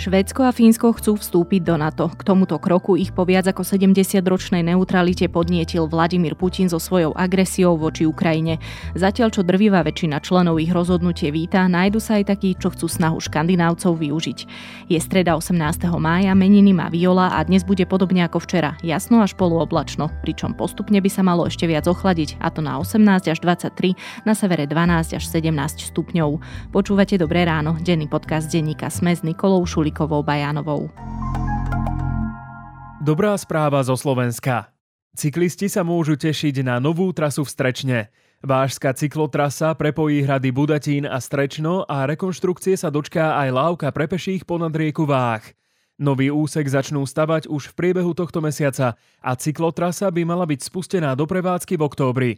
Švédsko a Fínsko chcú vstúpiť do NATO. K tomuto kroku ich po viac ako 70-ročnej neutralite podnietil Vladimír Putin so svojou agresiou voči Ukrajine. Zatiaľ, čo drvivá väčšina členov ich rozhodnutie víta, nájdu sa aj takí, čo chcú snahu škandinávcov využiť. Je streda 18. mája, meniny má Viola a dnes bude podobne ako včera, jasno až poluoblačno, pričom postupne by sa malo ešte viac ochladiť, a to na 18 až 23, na severe 12 až 17 stupňov. Počúvate Dobré ráno, denný podcast denníka Sme s Nikolou Šuli Kulikovou Bajanovou. Dobrá správa zo Slovenska. Cyklisti sa môžu tešiť na novú trasu v Strečne. Vážska cyklotrasa prepojí hrady Budatín a Strečno a rekonštrukcie sa dočká aj lávka pre peších ponad rieku Váh. Nový úsek začnú stavať už v priebehu tohto mesiaca a cyklotrasa by mala byť spustená do prevádzky v októbri.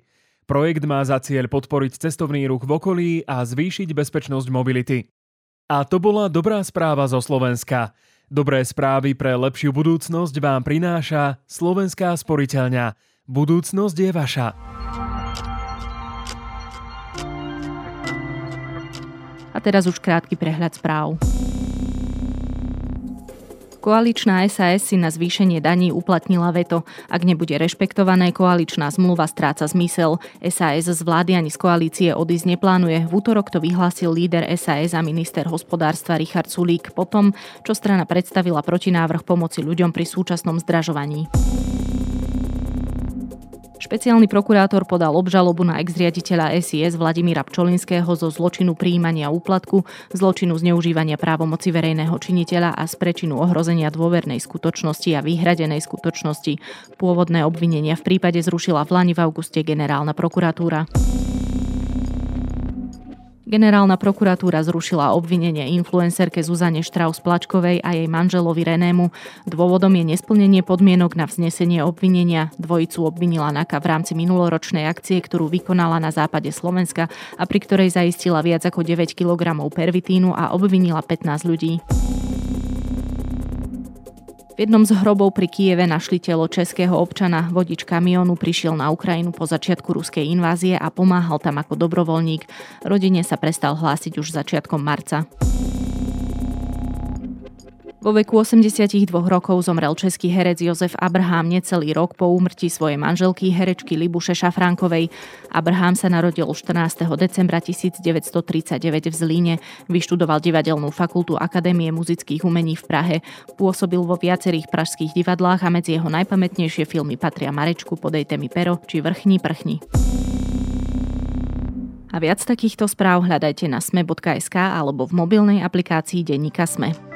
Projekt má za cieľ podporiť cestovný ruch v okolí a zvýšiť bezpečnosť mobility. A to bola dobrá správa zo Slovenska. Dobré správy pre lepšiu budúcnosť vám prináša Slovenská sporiteľňa. Budúcnosť je vaša. A teraz už krátky prehľad správ. Koaličná SAS si na zvýšenie daní uplatnila veto. Ak nebude rešpektované, koaličná zmluva stráca zmysel. SAS z vlády ani z koalície odísť neplánuje. V útorok to vyhlásil líder SAS a minister hospodárstva Richard Sulík po tom, čo strana predstavila protinávrh pomoci ľuďom pri súčasnom zdražovaní. Špeciálny prokurátor podal obžalobu na ex-riaditeľa SIS Vladimíra Pčolinského zo zločinu príjmania úplatku, zločinu zneužívania právomoci verejného činiteľa a z prečinu ohrozenia dôvernej skutočnosti a vyhradenej skutočnosti. Pôvodné obvinenia v prípade zrušila v Lani v auguste generálna prokuratúra. Generálna prokuratúra zrušila obvinenie influencerke Zuzane Štraus-Plačkovej a jej manželovi Renému. Dôvodom je nesplnenie podmienok na vznesenie obvinenia. Dvojicu obvinila NAKA v rámci minuloročnej akcie, ktorú vykonala na západe Slovenska a pri ktorej zaistila viac ako 9 kg pervitínu a obvinila 15 ľudí. Jednom z hrobov pri Kieve našli telo českého občana. Vodič kamionu prišiel na Ukrajinu po začiatku ruskej invázie a pomáhal tam ako dobrovoľník. Rodine sa prestal hlásiť už začiatkom marca. Vo veku 82 rokov zomrel český herec Jozef Abraham necelý rok po úmrtí svojej manželky herečky Libuše Šafránkovej. Abraham sa narodil 14. decembra 1939 v Zlíne, vyštudoval divadelnú fakultu Akadémie muzických umení v Prahe, pôsobil vo viacerých pražských divadlách a medzi jeho najpamätnejšie filmy patria Marečku, Podejte mi pero či Vrchní prchni. A viac takýchto správ hľadajte na sme.sk alebo v mobilnej aplikácii Denníka Sme.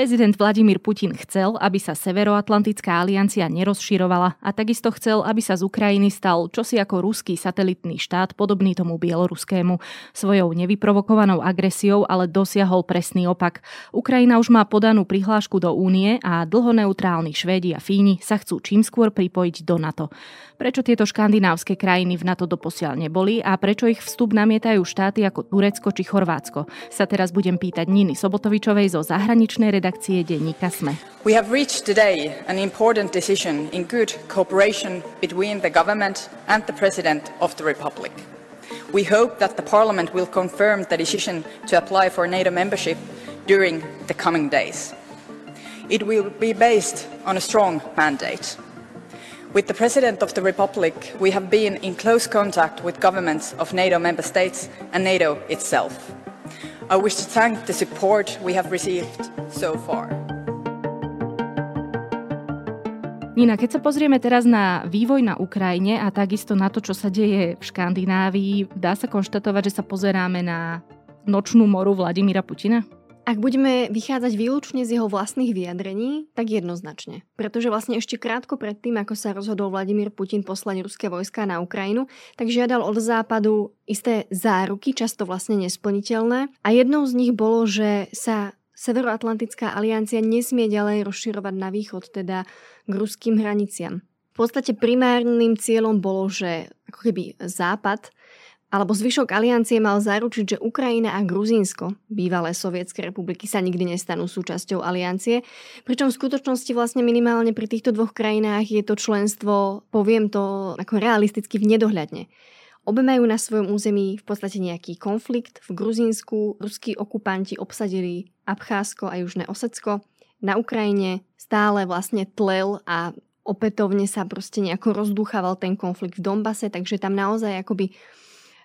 Prezident Vladimír Putin chcel, aby sa Severoatlantická aliancia nerozširovala a takisto chcel, aby sa z Ukrajiny stal čosi ako ruský satelitný štát podobný tomu bieloruskému. Svojou nevyprovokovanou agresiou ale dosiahol presný opak. Ukrajina už má podanú prihlášku do únie a dlhoneutrálni Švédi a Fíni sa chcú čím skôr pripojiť do NATO. Prečo tieto škandinávske krajiny v NATO doposiaľ neboli a prečo ich vstup namietajú štáty ako Turecko či Chorvátsko, sa teraz budem pýtať Niny Sobotovičovej zo zahraničnej redakcie denníka SME. We have reached today an important decision in good cooperation between the government and the President of the Republic. We hope that the Parliament will confirm the decision to apply for NATO membership during the coming days. It will be based on a strong mandate. With the President of the Republic, we have been in close contact with governments of NATO member states and NATO itself. I wish to thank the support we have received so far. Nina, keď sa pozrieme teraz na vývoj na Ukrajine a takisto na to, čo sa deje v Škandinávii, dá sa konštatovať, že sa pozeráme na nočnú moru Vladimíra Putina? Ak budeme vychádzať výlučne z jeho vlastných vyjadrení, tak jednoznačne. Pretože vlastne ešte krátko pred tým, ako sa rozhodol Vladimír Putin poslať ruské vojska na Ukrajinu, tak žiadal od západu isté záruky, často vlastne nesplniteľné. A jednou z nich bolo, že sa Severoatlantická aliancia nesmie ďalej rozširovať na východ, teda k ruským hraniciam. V podstate primárnym cieľom bolo, že ako keby západ alebo zvyšok aliancie mal zaručiť, že Ukrajina a Gruzínsko, bývalé sovietské republiky, sa nikdy nestanú súčasťou aliancie, pričom v skutočnosti vlastne minimálne pri týchto dvoch krajinách je to členstvo, poviem to ako realisticky v nedohľadne. Obe majú na svojom území v podstate nejaký konflikt. V Gruzínsku ruskí okupanti obsadili Abcházsko a Južné Osecko. Na Ukrajine stále vlastne tlel a opätovne sa proste nejako rozduchával ten konflikt v Donbase, takže tam naozaj akoby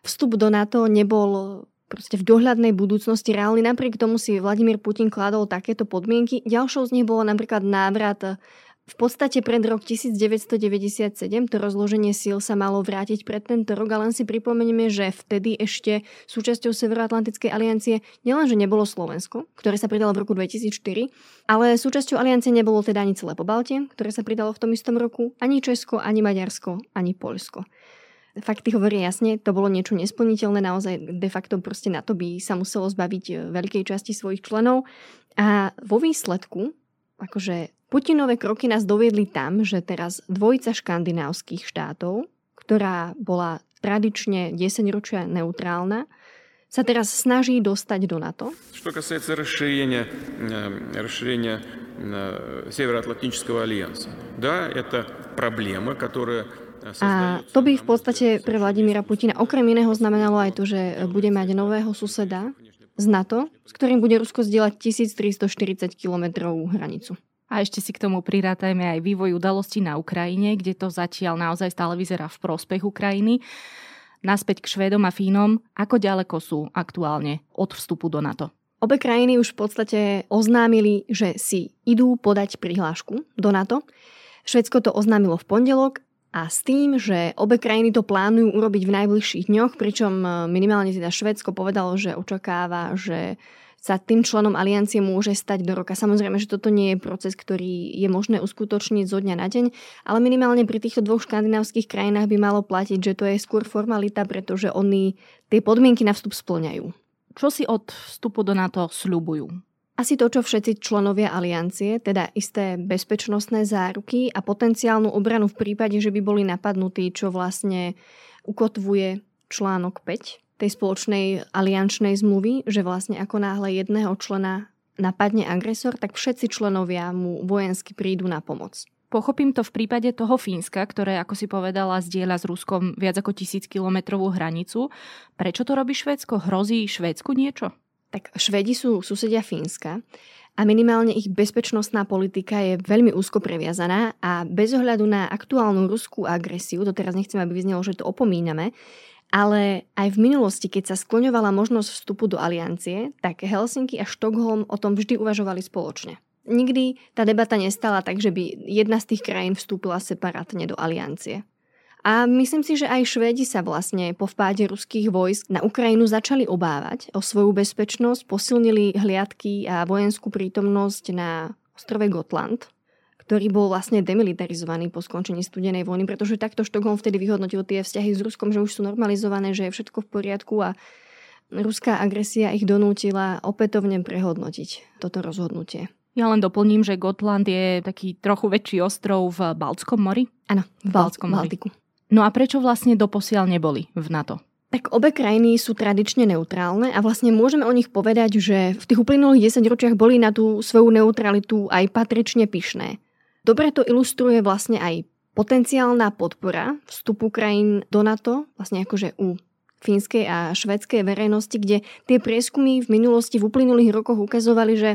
vstup do NATO nebol proste v dohľadnej budúcnosti reálny. Napriek tomu si Vladimír Putin kladol takéto podmienky. Ďalšou z nich bolo napríklad návrat v podstate pred rok 1997 to rozloženie síl sa malo vrátiť pred tento rok, ale len si pripomenieme, že vtedy ešte súčasťou Severoatlantickej aliancie nielenže nebolo Slovensko, ktoré sa pridalo v roku 2004, ale súčasťou aliancie nebolo teda ani celé Pobaltie, ktoré sa pridalo v tom istom roku, ani Česko, ani Maďarsko, ani Poľsko Fakty hovorí jasne, to bolo niečo nesplniteľné, naozaj de facto proste na to by sa muselo zbaviť veľkej časti svojich členov. A vo výsledku, akože Putinové kroky nás doviedli tam, že teraz dvojica škandinávskych štátov, ktorá bola tradične 10 ročia neutrálna, sa teraz snaží dostať do NATO. Что касается расширения, расширения Североатлантического альянса, да, это проблема, которая a to by v podstate pre Vladimíra Putina okrem iného znamenalo aj to, že bude mať nového suseda z NATO, s ktorým bude Rusko zdieľať 1340 kilometrovú hranicu. A ešte si k tomu prirátajme aj vývoj udalostí na Ukrajine, kde to zatiaľ naozaj stále vyzerá v prospech Ukrajiny. Naspäť k Švédom a Fínom, ako ďaleko sú aktuálne od vstupu do NATO? Obe krajiny už v podstate oznámili, že si idú podať prihlášku do NATO. Švedsko to oznámilo v pondelok a s tým, že obe krajiny to plánujú urobiť v najbližších dňoch, pričom minimálne teda Švedsko povedalo, že očakáva, že sa tým členom aliancie môže stať do roka. Samozrejme, že toto nie je proces, ktorý je možné uskutočniť zo dňa na deň, ale minimálne pri týchto dvoch škandinávskych krajinách by malo platiť, že to je skôr formalita, pretože oni tie podmienky na vstup splňajú. Čo si od vstupu do NATO sľubujú? Asi to, čo všetci členovia aliancie, teda isté bezpečnostné záruky a potenciálnu obranu v prípade, že by boli napadnutí, čo vlastne ukotvuje článok 5 tej spoločnej aliančnej zmluvy, že vlastne ako náhle jedného člena napadne agresor, tak všetci členovia mu vojensky prídu na pomoc. Pochopím to v prípade toho Fínska, ktoré, ako si povedala, zdieľa s Ruskom viac ako tisíc kilometrovú hranicu. Prečo to robí Švédsko? Hrozí Švédsku niečo? Tak Švedi sú susedia Fínska a minimálne ich bezpečnostná politika je veľmi úzko previazaná a bez ohľadu na aktuálnu ruskú agresiu, to teraz nechcem, aby vyznelo, že to opomíname, ale aj v minulosti, keď sa skloňovala možnosť vstupu do aliancie, tak Helsinki a Štokholm o tom vždy uvažovali spoločne. Nikdy tá debata nestala tak, že by jedna z tých krajín vstúpila separátne do aliancie. A myslím si, že aj Švédi sa vlastne po vpáde ruských vojsk na Ukrajinu začali obávať o svoju bezpečnosť, posilnili hliadky a vojenskú prítomnosť na ostrove Gotland, ktorý bol vlastne demilitarizovaný po skončení studenej vojny, pretože takto Štokholm vtedy vyhodnotil tie vzťahy s Ruskom, že už sú normalizované, že je všetko v poriadku a ruská agresia ich donútila opätovne prehodnotiť toto rozhodnutie. Ja len doplním, že Gotland je taký trochu väčší ostrov v Baltskom mori. Áno, v, Baltskom. Baltiku. No a prečo vlastne doposiaľ neboli v NATO? Tak obe krajiny sú tradične neutrálne a vlastne môžeme o nich povedať, že v tých uplynulých 10 ročiach boli na tú svoju neutralitu aj patrične pyšné. Dobre to ilustruje vlastne aj potenciálna podpora vstupu krajín do NATO, vlastne akože u fínskej a švedskej verejnosti, kde tie prieskumy v minulosti v uplynulých rokoch ukazovali, že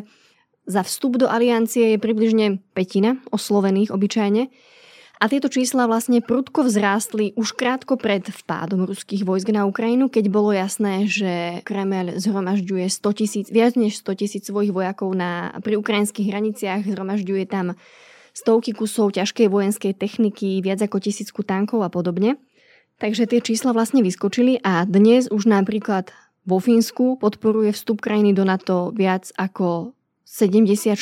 za vstup do aliancie je približne petina oslovených obyčajne. A tieto čísla vlastne prudko vzrástli už krátko pred vpádom ruských vojsk na Ukrajinu, keď bolo jasné, že Kreml zhromažďuje 100 tisíc, viac než 100 tisíc svojich vojakov na, pri ukrajinských hraniciach, zhromažďuje tam stovky kusov ťažkej vojenskej techniky, viac ako tisícku tankov a podobne. Takže tie čísla vlastne vyskočili a dnes už napríklad vo Fínsku podporuje vstup krajiny do NATO viac ako 76%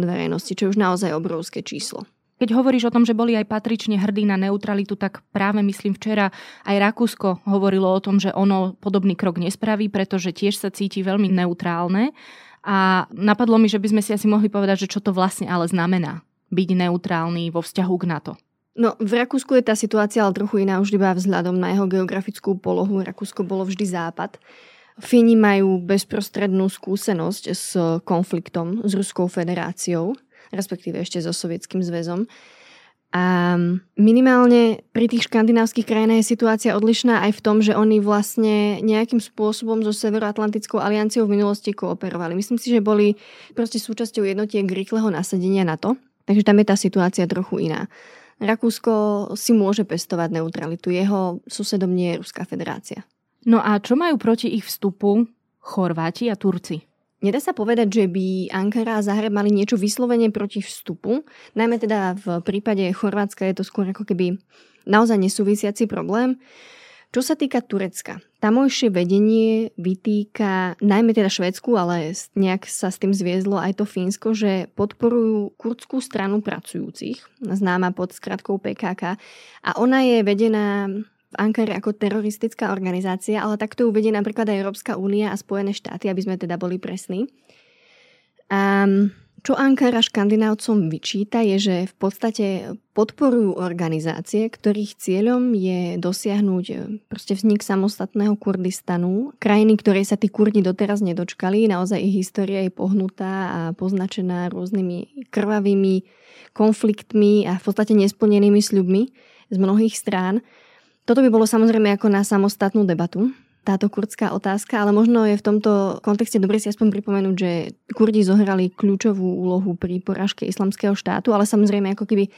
verejnosti, čo je už naozaj obrovské číslo. Keď hovoríš o tom, že boli aj patrične hrdí na neutralitu, tak práve myslím včera aj Rakúsko hovorilo o tom, že ono podobný krok nespraví, pretože tiež sa cíti veľmi neutrálne. A napadlo mi, že by sme si asi mohli povedať, že čo to vlastne ale znamená byť neutrálny vo vzťahu k NATO? No, v Rakúsku je tá situácia ale trochu iná už iba vzhľadom na jeho geografickú polohu. Rakúsko bolo vždy západ. Fíni majú bezprostrednú skúsenosť s konfliktom s Ruskou federáciou, respektíve ešte so Sovietským zväzom. A minimálne pri tých škandinávskych krajinách je situácia odlišná aj v tom, že oni vlastne nejakým spôsobom so Severoatlantickou alianciou v minulosti kooperovali. Myslím si, že boli proste súčasťou jednotiek rýchleho nasadenia na to, takže tam je tá situácia trochu iná. Rakúsko si môže pestovať neutralitu. Jeho susedom nie je Ruská federácia. No a čo majú proti ich vstupu Chorváti a Turci? Nedá sa povedať, že by Ankara a Zahreb mali niečo vyslovene proti vstupu. Najmä teda v prípade Chorvátska je to skôr ako keby naozaj nesúvisiaci problém. Čo sa týka Turecka, tamojšie vedenie vytýka najmä teda Švedsku, ale nejak sa s tým zviezlo aj to Fínsko, že podporujú kurdskú stranu pracujúcich, známa pod skratkou PKK. A ona je vedená v Ankare ako teroristická organizácia, ale takto uvedie napríklad aj Európska únia a Spojené štáty, aby sme teda boli presní. A čo Ankara škandinávcom vyčíta je, že v podstate podporujú organizácie, ktorých cieľom je dosiahnuť e, proste vznik samostatného Kurdistanu, krajiny, ktorej sa tí Kurdi doteraz nedočkali. Naozaj ich história je pohnutá a poznačená rôznymi krvavými konfliktmi a v podstate nesplnenými sľubmi z mnohých strán. Toto by bolo samozrejme ako na samostatnú debatu, táto kurdská otázka, ale možno je v tomto kontexte dobre si aspoň pripomenúť, že Kurdi zohrali kľúčovú úlohu pri porážke islamského štátu, ale samozrejme ako keby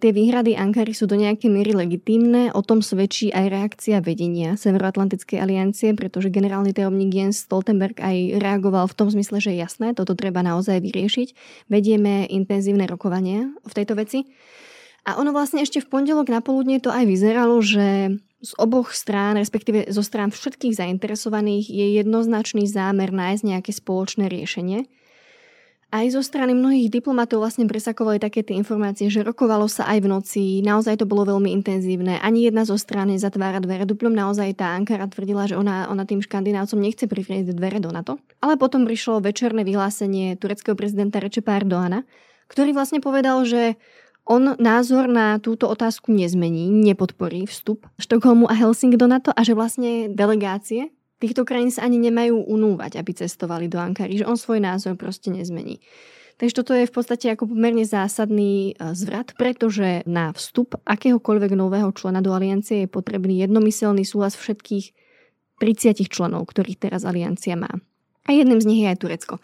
tie výhrady Ankary sú do nejakej miery legitímne, o tom svedčí aj reakcia vedenia Severoatlantickej aliancie, pretože generálny tajomník Jens Stoltenberg aj reagoval v tom zmysle, že jasné, toto treba naozaj vyriešiť. Vedieme intenzívne rokovania v tejto veci. A ono vlastne ešte v pondelok na poludne to aj vyzeralo, že z oboch strán, respektíve zo strán všetkých zainteresovaných je jednoznačný zámer nájsť nejaké spoločné riešenie. Aj zo strany mnohých diplomatov vlastne presakovali také tie informácie, že rokovalo sa aj v noci, naozaj to bolo veľmi intenzívne. Ani jedna zo strany zatvára dvere. Duplom naozaj tá Ankara tvrdila, že ona, ona tým škandinávcom nechce privrieť dvere do NATO. Ale potom prišlo večerné vyhlásenie tureckého prezidenta Rečepa Erdoana, ktorý vlastne povedal, že on názor na túto otázku nezmení, nepodporí vstup Štokholmu a Helsing do NATO a že vlastne delegácie týchto krajín sa ani nemajú unúvať, aby cestovali do Ankary, že on svoj názor proste nezmení. Takže toto je v podstate ako pomerne zásadný e, zvrat, pretože na vstup akéhokoľvek nového člena do aliancie je potrebný jednomyselný súhlas všetkých 30 členov, ktorých teraz aliancia má. A jedným z nich je aj Turecko.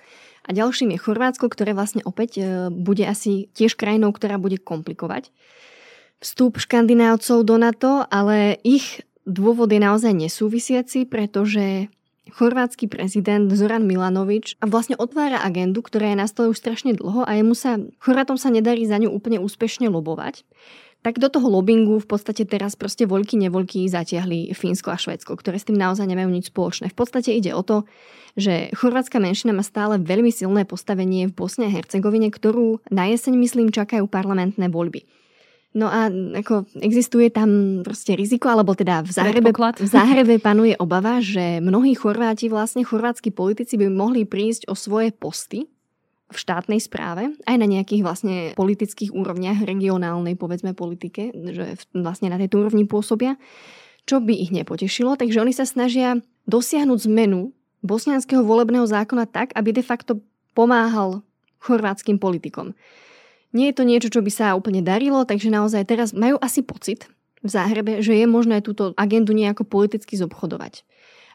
A ďalším je Chorvátsko, ktoré vlastne opäť e, bude asi tiež krajinou, ktorá bude komplikovať vstup škandinávcov do NATO, ale ich dôvod je naozaj nesúvisiaci, pretože chorvátsky prezident Zoran Milanovič vlastne otvára agendu, ktorá je na stole už strašne dlho a jemu sa, Chorvátom sa nedarí za ňu úplne úspešne lobovať tak do toho lobbingu v podstate teraz proste voľky nevoľky zatiahli Fínsko a Švédsko, ktoré s tým naozaj nemajú nič spoločné. V podstate ide o to, že chorvátska menšina má stále veľmi silné postavenie v Bosne a Hercegovine, ktorú na jeseň, myslím, čakajú parlamentné voľby. No a ako existuje tam proste riziko, alebo teda v Záhrebe, v Záhrebe panuje obava, že mnohí Chorváti, vlastne chorvátsky politici by mohli prísť o svoje posty v štátnej správe, aj na nejakých vlastne politických úrovniach, regionálnej povedzme politike, že vlastne na tejto úrovni pôsobia, čo by ich nepotešilo. Takže oni sa snažia dosiahnuť zmenu bosnianského volebného zákona tak, aby de facto pomáhal chorvátskym politikom. Nie je to niečo, čo by sa úplne darilo, takže naozaj teraz majú asi pocit v Záhrebe, že je možné túto agendu nejako politicky zobchodovať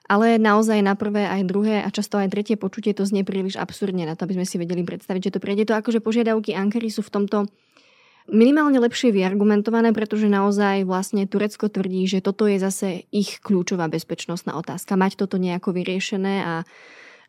ale naozaj na prvé aj druhé a často aj tretie počutie to znie príliš absurdne na to, aby sme si vedeli predstaviť, že to prejde. To akože požiadavky Ankary sú v tomto minimálne lepšie vyargumentované, pretože naozaj vlastne Turecko tvrdí, že toto je zase ich kľúčová bezpečnostná otázka. Mať toto nejako vyriešené a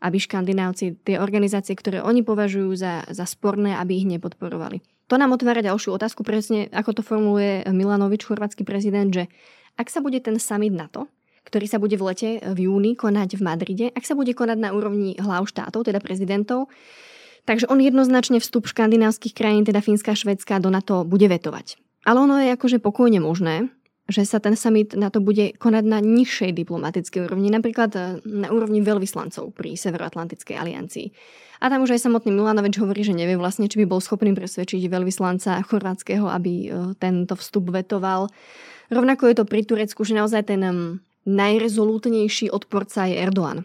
aby škandinávci, tie organizácie, ktoré oni považujú za, za sporné, aby ich nepodporovali. To nám otvára ďalšiu otázku, presne ako to formuluje Milanovič, chorvátsky prezident, že ak sa bude ten summit NATO, ktorý sa bude v lete v júni konať v Madride, ak sa bude konať na úrovni hlav štátov, teda prezidentov, takže on jednoznačne vstup škandinávskych krajín, teda Fínska Švedska, do NATO bude vetovať. Ale ono je akože pokojne možné, že sa ten summit na to bude konať na nižšej diplomatickej úrovni, napríklad e, na úrovni veľvyslancov pri Severoatlantickej aliancii. A tam už aj samotný Milanovič hovorí, že nevie vlastne, či by bol schopný presvedčiť veľvyslanca chorvátskeho, aby e, tento vstup vetoval. Rovnako je to pri Turecku, že naozaj ten najrezolútnejší odporca je Erdoğan.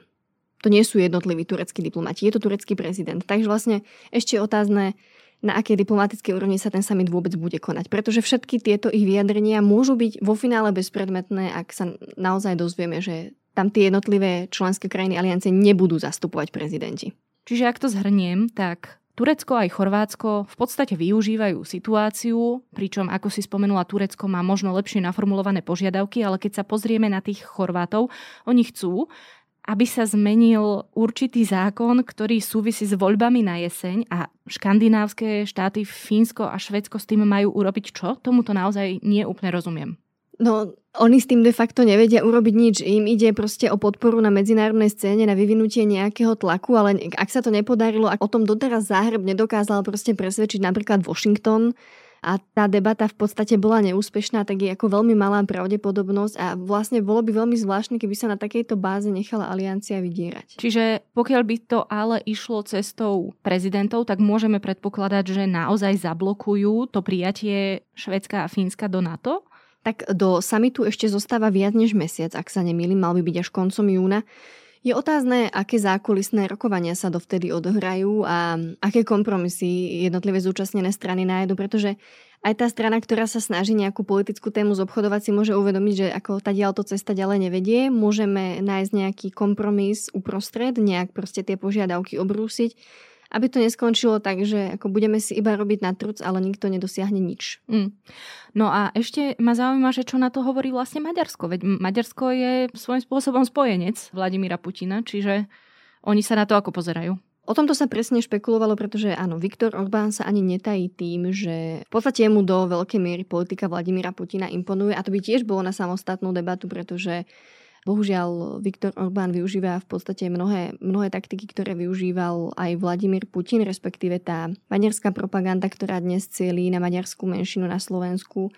To nie sú jednotliví tureckí diplomati, je to turecký prezident. Takže vlastne ešte je otázne, na akej diplomatickej úrovni sa ten summit vôbec bude konať. Pretože všetky tieto ich vyjadrenia môžu byť vo finále bezpredmetné, ak sa naozaj dozvieme, že tam tie jednotlivé členské krajiny aliancie nebudú zastupovať prezidenti. Čiže ak to zhrniem, tak Turecko aj Chorvátsko v podstate využívajú situáciu, pričom ako si spomenula, Turecko má možno lepšie naformulované požiadavky, ale keď sa pozrieme na tých Chorvátov, oni chcú, aby sa zmenil určitý zákon, ktorý súvisí s voľbami na jeseň a škandinávské štáty Fínsko a Švedsko s tým majú urobiť čo? Tomuto naozaj nie úplne rozumiem. No, oni s tým de facto nevedia urobiť nič. Im ide proste o podporu na medzinárodnej scéne, na vyvinutie nejakého tlaku, ale ak sa to nepodarilo, ak o tom doteraz záhrb nedokázal proste presvedčiť napríklad Washington, a tá debata v podstate bola neúspešná, tak je ako veľmi malá pravdepodobnosť a vlastne bolo by veľmi zvláštne, keby sa na takejto báze nechala aliancia vydierať. Čiže pokiaľ by to ale išlo cestou prezidentov, tak môžeme predpokladať, že naozaj zablokujú to prijatie Švedska a Fínska do NATO? Tak do samitu ešte zostáva viac než mesiac, ak sa nemýlim, mal by byť až koncom júna. Je otázne, aké zákulisné rokovania sa dovtedy odohrajú a aké kompromisy jednotlivé zúčastnené strany nájdu, pretože aj tá strana, ktorá sa snaží nejakú politickú tému zobchodovať, si môže uvedomiť, že ako tá to cesta ďalej nevedie. Môžeme nájsť nejaký kompromis uprostred, nejak proste tie požiadavky obrúsiť aby to neskončilo tak, že ako budeme si iba robiť na truc, ale nikto nedosiahne nič. Mm. No a ešte ma zaujíma, že čo na to hovorí vlastne Maďarsko. Veď Maďarsko je svojím spôsobom spojenec Vladimíra Putina, čiže oni sa na to ako pozerajú. O tomto sa presne špekulovalo, pretože áno, Viktor Orbán sa ani netají tým, že v podstate mu do veľkej miery politika Vladimíra Putina imponuje a to by tiež bolo na samostatnú debatu, pretože Bohužiaľ, Viktor Orbán využíva v podstate mnohé, mnohé taktiky, ktoré využíval aj Vladimír Putin, respektíve tá maďarská propaganda, ktorá dnes cielí na maďarskú menšinu na Slovensku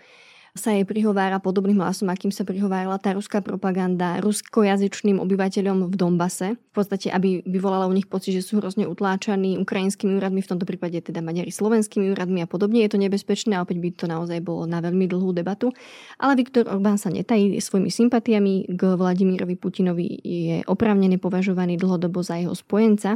sa jej prihovára podobným hlasom, akým sa prihovárala tá ruská propaganda ruskojazyčným obyvateľom v Dombase. V podstate, aby vyvolala u nich pocit, že sú hrozne utláčaní ukrajinskými úradmi, v tomto prípade teda Maďari slovenskými úradmi a podobne. Je to nebezpečné a opäť by to naozaj bolo na veľmi dlhú debatu. Ale Viktor Orbán sa netají svojimi sympatiami k Vladimírovi Putinovi je oprávnene považovaný dlhodobo za jeho spojenca.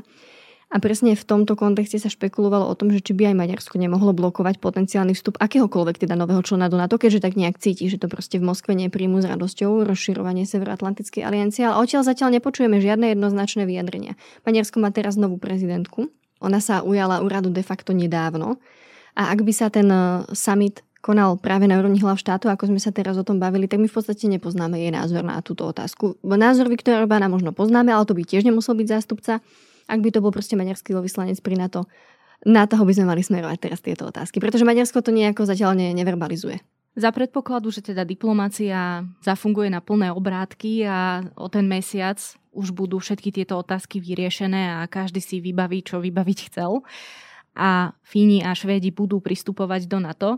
A presne v tomto kontexte sa špekulovalo o tom, že či by aj Maďarsko nemohlo blokovať potenciálny vstup akéhokoľvek teda nového člena do NATO, keďže tak nejak cíti, že to proste v Moskve nepríjmu s radosťou rozširovanie Severoatlantickej aliancie, ale odtiaľ zatiaľ nepočujeme žiadne jednoznačné vyjadrenia. Maďarsko má teraz novú prezidentku. Ona sa ujala úradu de facto nedávno. A ak by sa ten e, summit konal práve na úrovni hlav štátu, ako sme sa teraz o tom bavili, tak my v podstate nepoznáme jej názor na túto otázku. Názor Viktora Orbána možno poznáme, ale to by tiež nemusel byť zástupca ak by to bol proste maďarský veľvyslanec pri NATO, na toho by sme mali smerovať teraz tieto otázky, pretože Maďarsko to nejako zatiaľ ne, neverbalizuje. Za predpokladu, že teda diplomácia zafunguje na plné obrátky a o ten mesiac už budú všetky tieto otázky vyriešené a každý si vybaví, čo vybaviť chcel a Fíni a Švédi budú pristupovať do NATO,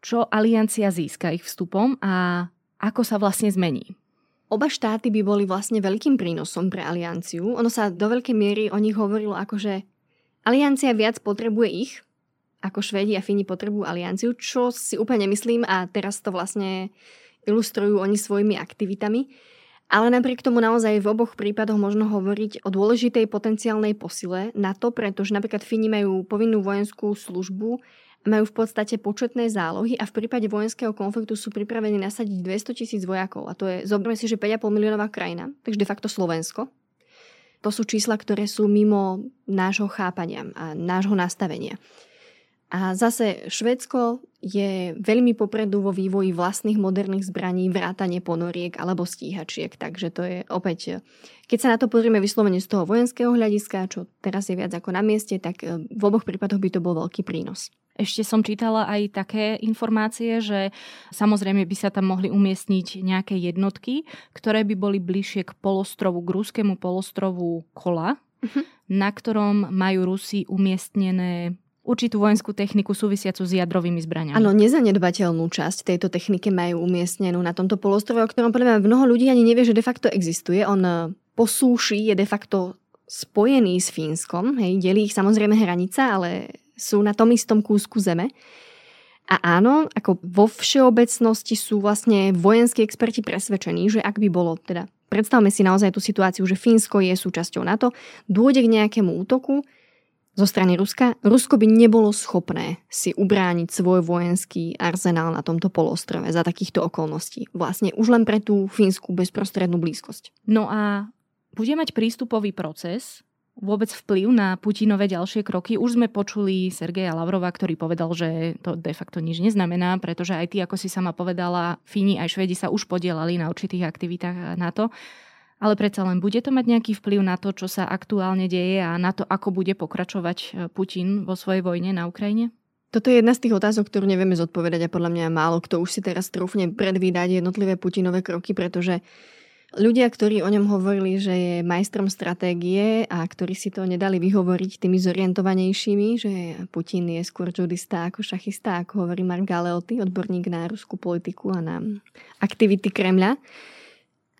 čo aliancia získa ich vstupom a ako sa vlastne zmení. Oba štáty by boli vlastne veľkým prínosom pre alianciu. Ono sa do veľkej miery o nich hovorilo ako, že aliancia viac potrebuje ich, ako Švédi a Fíni potrebujú alianciu, čo si úplne myslím a teraz to vlastne ilustrujú oni svojimi aktivitami. Ale napriek tomu naozaj v oboch prípadoch možno hovoriť o dôležitej potenciálnej posile na to, pretože napríklad Fíni majú povinnú vojenskú službu majú v podstate početné zálohy a v prípade vojenského konfliktu sú pripravení nasadiť 200 tisíc vojakov. A to je, zoberme si, že 5,5 miliónová krajina, takže de facto Slovensko. To sú čísla, ktoré sú mimo nášho chápania a nášho nastavenia. A zase Švedsko je veľmi popredu vo vývoji vlastných moderných zbraní, vrátane ponoriek alebo stíhačiek. Takže to je opäť, keď sa na to pozrieme vyslovene z toho vojenského hľadiska, čo teraz je viac ako na mieste, tak v oboch prípadoch by to bol veľký prínos. Ešte som čítala aj také informácie, že samozrejme by sa tam mohli umiestniť nejaké jednotky, ktoré by boli bližšie k polostrovu, k ruskému polostrovu Kola, uh-huh. na ktorom majú Rusi umiestnené určitú vojenskú techniku súvisiacu s jadrovými zbraniami. Áno, nezanedbateľnú časť tejto techniky majú umiestnenú na tomto polostrove, o ktorom podľa mňa mnoho ľudí ani nevie, že de facto existuje. On eh, po súši je de facto spojený s Fínskom, hej, delí ich samozrejme hranica, ale sú na tom istom kúsku zeme. A áno, ako vo všeobecnosti sú vlastne vojenskí experti presvedčení, že ak by bolo, teda predstavme si naozaj tú situáciu, že Fínsko je súčasťou NATO, dôjde k nejakému útoku, zo strany Ruska, Rusko by nebolo schopné si ubrániť svoj vojenský arzenál na tomto polostrove za takýchto okolností. Vlastne už len pre tú fínsku bezprostrednú blízkosť. No a bude mať prístupový proces vôbec vplyv na Putinové ďalšie kroky? Už sme počuli Sergeja Lavrova, ktorý povedal, že to de facto nič neznamená, pretože aj ty, ako si sama povedala, Fíni aj Švedi sa už podielali na určitých aktivitách NATO ale predsa len bude to mať nejaký vplyv na to, čo sa aktuálne deje a na to, ako bude pokračovať e, Putin vo svojej vojne na Ukrajine? Toto je jedna z tých otázok, ktorú nevieme zodpovedať a podľa mňa málo kto už si teraz trúfne predvídať jednotlivé Putinové kroky, pretože ľudia, ktorí o ňom hovorili, že je majstrom stratégie a ktorí si to nedali vyhovoriť tými zorientovanejšími, že Putin je skôr judista ako šachista, ako hovorí Mark Galeoty, odborník na ruskú politiku a na aktivity Kremľa,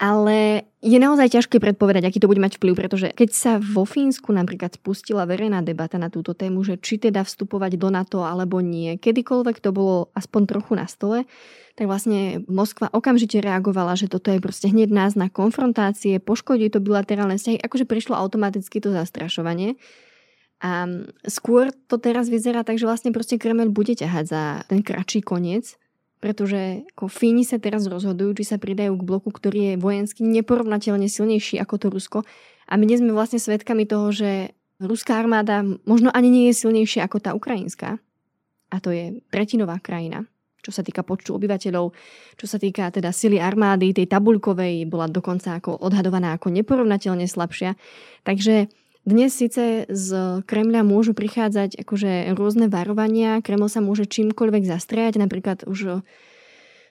ale je naozaj ťažké predpovedať, aký to bude mať vplyv, pretože keď sa vo Fínsku napríklad spustila verejná debata na túto tému, že či teda vstupovať do NATO alebo nie, kedykoľvek to bolo aspoň trochu na stole, tak vlastne Moskva okamžite reagovala, že toto je proste hneď nás na konfrontácie, poškodí to bilaterálne vzťahy, akože prišlo automaticky to zastrašovanie. A skôr to teraz vyzerá tak, že vlastne proste Kreml bude ťahať za ten kratší koniec pretože ako Fíni sa teraz rozhodujú, či sa pridajú k bloku, ktorý je vojensky neporovnateľne silnejší ako to Rusko. A my dnes sme vlastne svedkami toho, že ruská armáda možno ani nie je silnejšia ako tá ukrajinská. A to je tretinová krajina čo sa týka počtu obyvateľov, čo sa týka teda sily armády, tej tabuľkovej, bola dokonca ako odhadovaná ako neporovnateľne slabšia. Takže dnes síce z Kremľa môžu prichádzať akože rôzne varovania, Kreml sa môže čímkoľvek zastrejať, napríklad už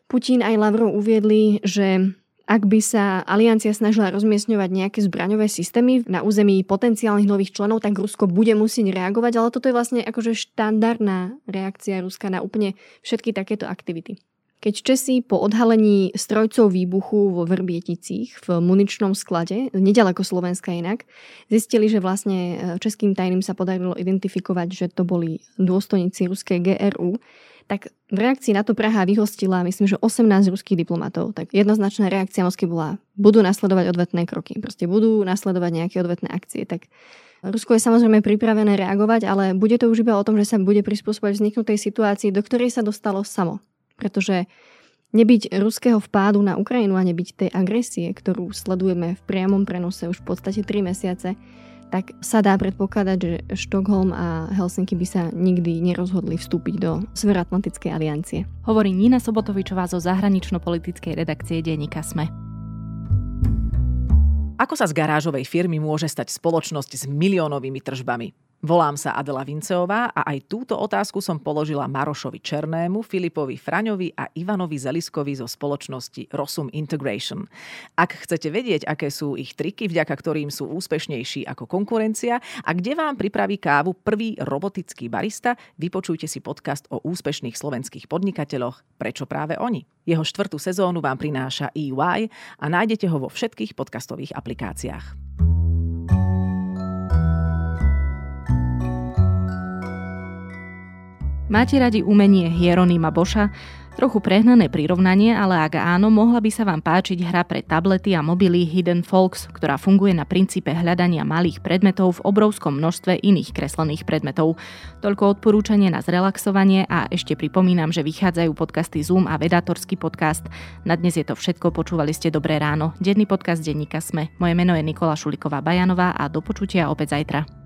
Putin aj Lavrov uviedli, že ak by sa aliancia snažila rozmiestňovať nejaké zbraňové systémy na území potenciálnych nových členov, tak Rusko bude musieť reagovať, ale toto je vlastne akože štandardná reakcia Ruska na úplne všetky takéto aktivity. Keď Česi po odhalení strojcov výbuchu vo Vrbieticích v muničnom sklade, nedaleko Slovenska inak, zistili, že vlastne e, českým tajným sa podarilo identifikovať, že to boli dôstojníci ruskej GRU, tak v reakcii na to Praha vyhostila, myslím, že 18 ruských diplomatov. Tak jednoznačná reakcia Moskvy bola, budú nasledovať odvetné kroky. Proste budú nasledovať nejaké odvetné akcie. Tak Rusko je samozrejme pripravené reagovať, ale bude to už iba o tom, že sa bude prispôsobať vzniknutej situácii, do ktorej sa dostalo samo. Pretože nebyť ruského vpádu na Ukrajinu a nebyť tej agresie, ktorú sledujeme v priamom prenose už v podstate 3 mesiace, tak sa dá predpokladať, že Štokholm a Helsinky by sa nikdy nerozhodli vstúpiť do Severoatlantickej aliancie. Hovorí Nina Sobotovičová zo zahranično-politickej redakcie denníka SME. Ako sa z garážovej firmy môže stať spoločnosť s miliónovými tržbami? Volám sa Adela Vinceová a aj túto otázku som položila Marošovi Černému, Filipovi Fraňovi a Ivanovi Zeliskovi zo spoločnosti Rosum Integration. Ak chcete vedieť, aké sú ich triky, vďaka ktorým sú úspešnejší ako konkurencia a kde vám pripraví kávu prvý robotický barista, vypočujte si podcast o úspešných slovenských podnikateľoch Prečo práve oni. Jeho štvrtú sezónu vám prináša EY a nájdete ho vo všetkých podcastových aplikáciách. Máte radi umenie Hieronima Boša? Trochu prehnané prirovnanie, ale ak áno, mohla by sa vám páčiť hra pre tablety a mobily Hidden Folks, ktorá funguje na princípe hľadania malých predmetov v obrovskom množstve iných kreslených predmetov. Toľko odporúčanie na zrelaxovanie a ešte pripomínam, že vychádzajú podcasty Zoom a Vedatorský podcast. Na dnes je to všetko, počúvali ste Dobré ráno. Denný podcast denníka Sme. Moje meno je Nikola Šuliková Bajanová a do počutia opäť zajtra.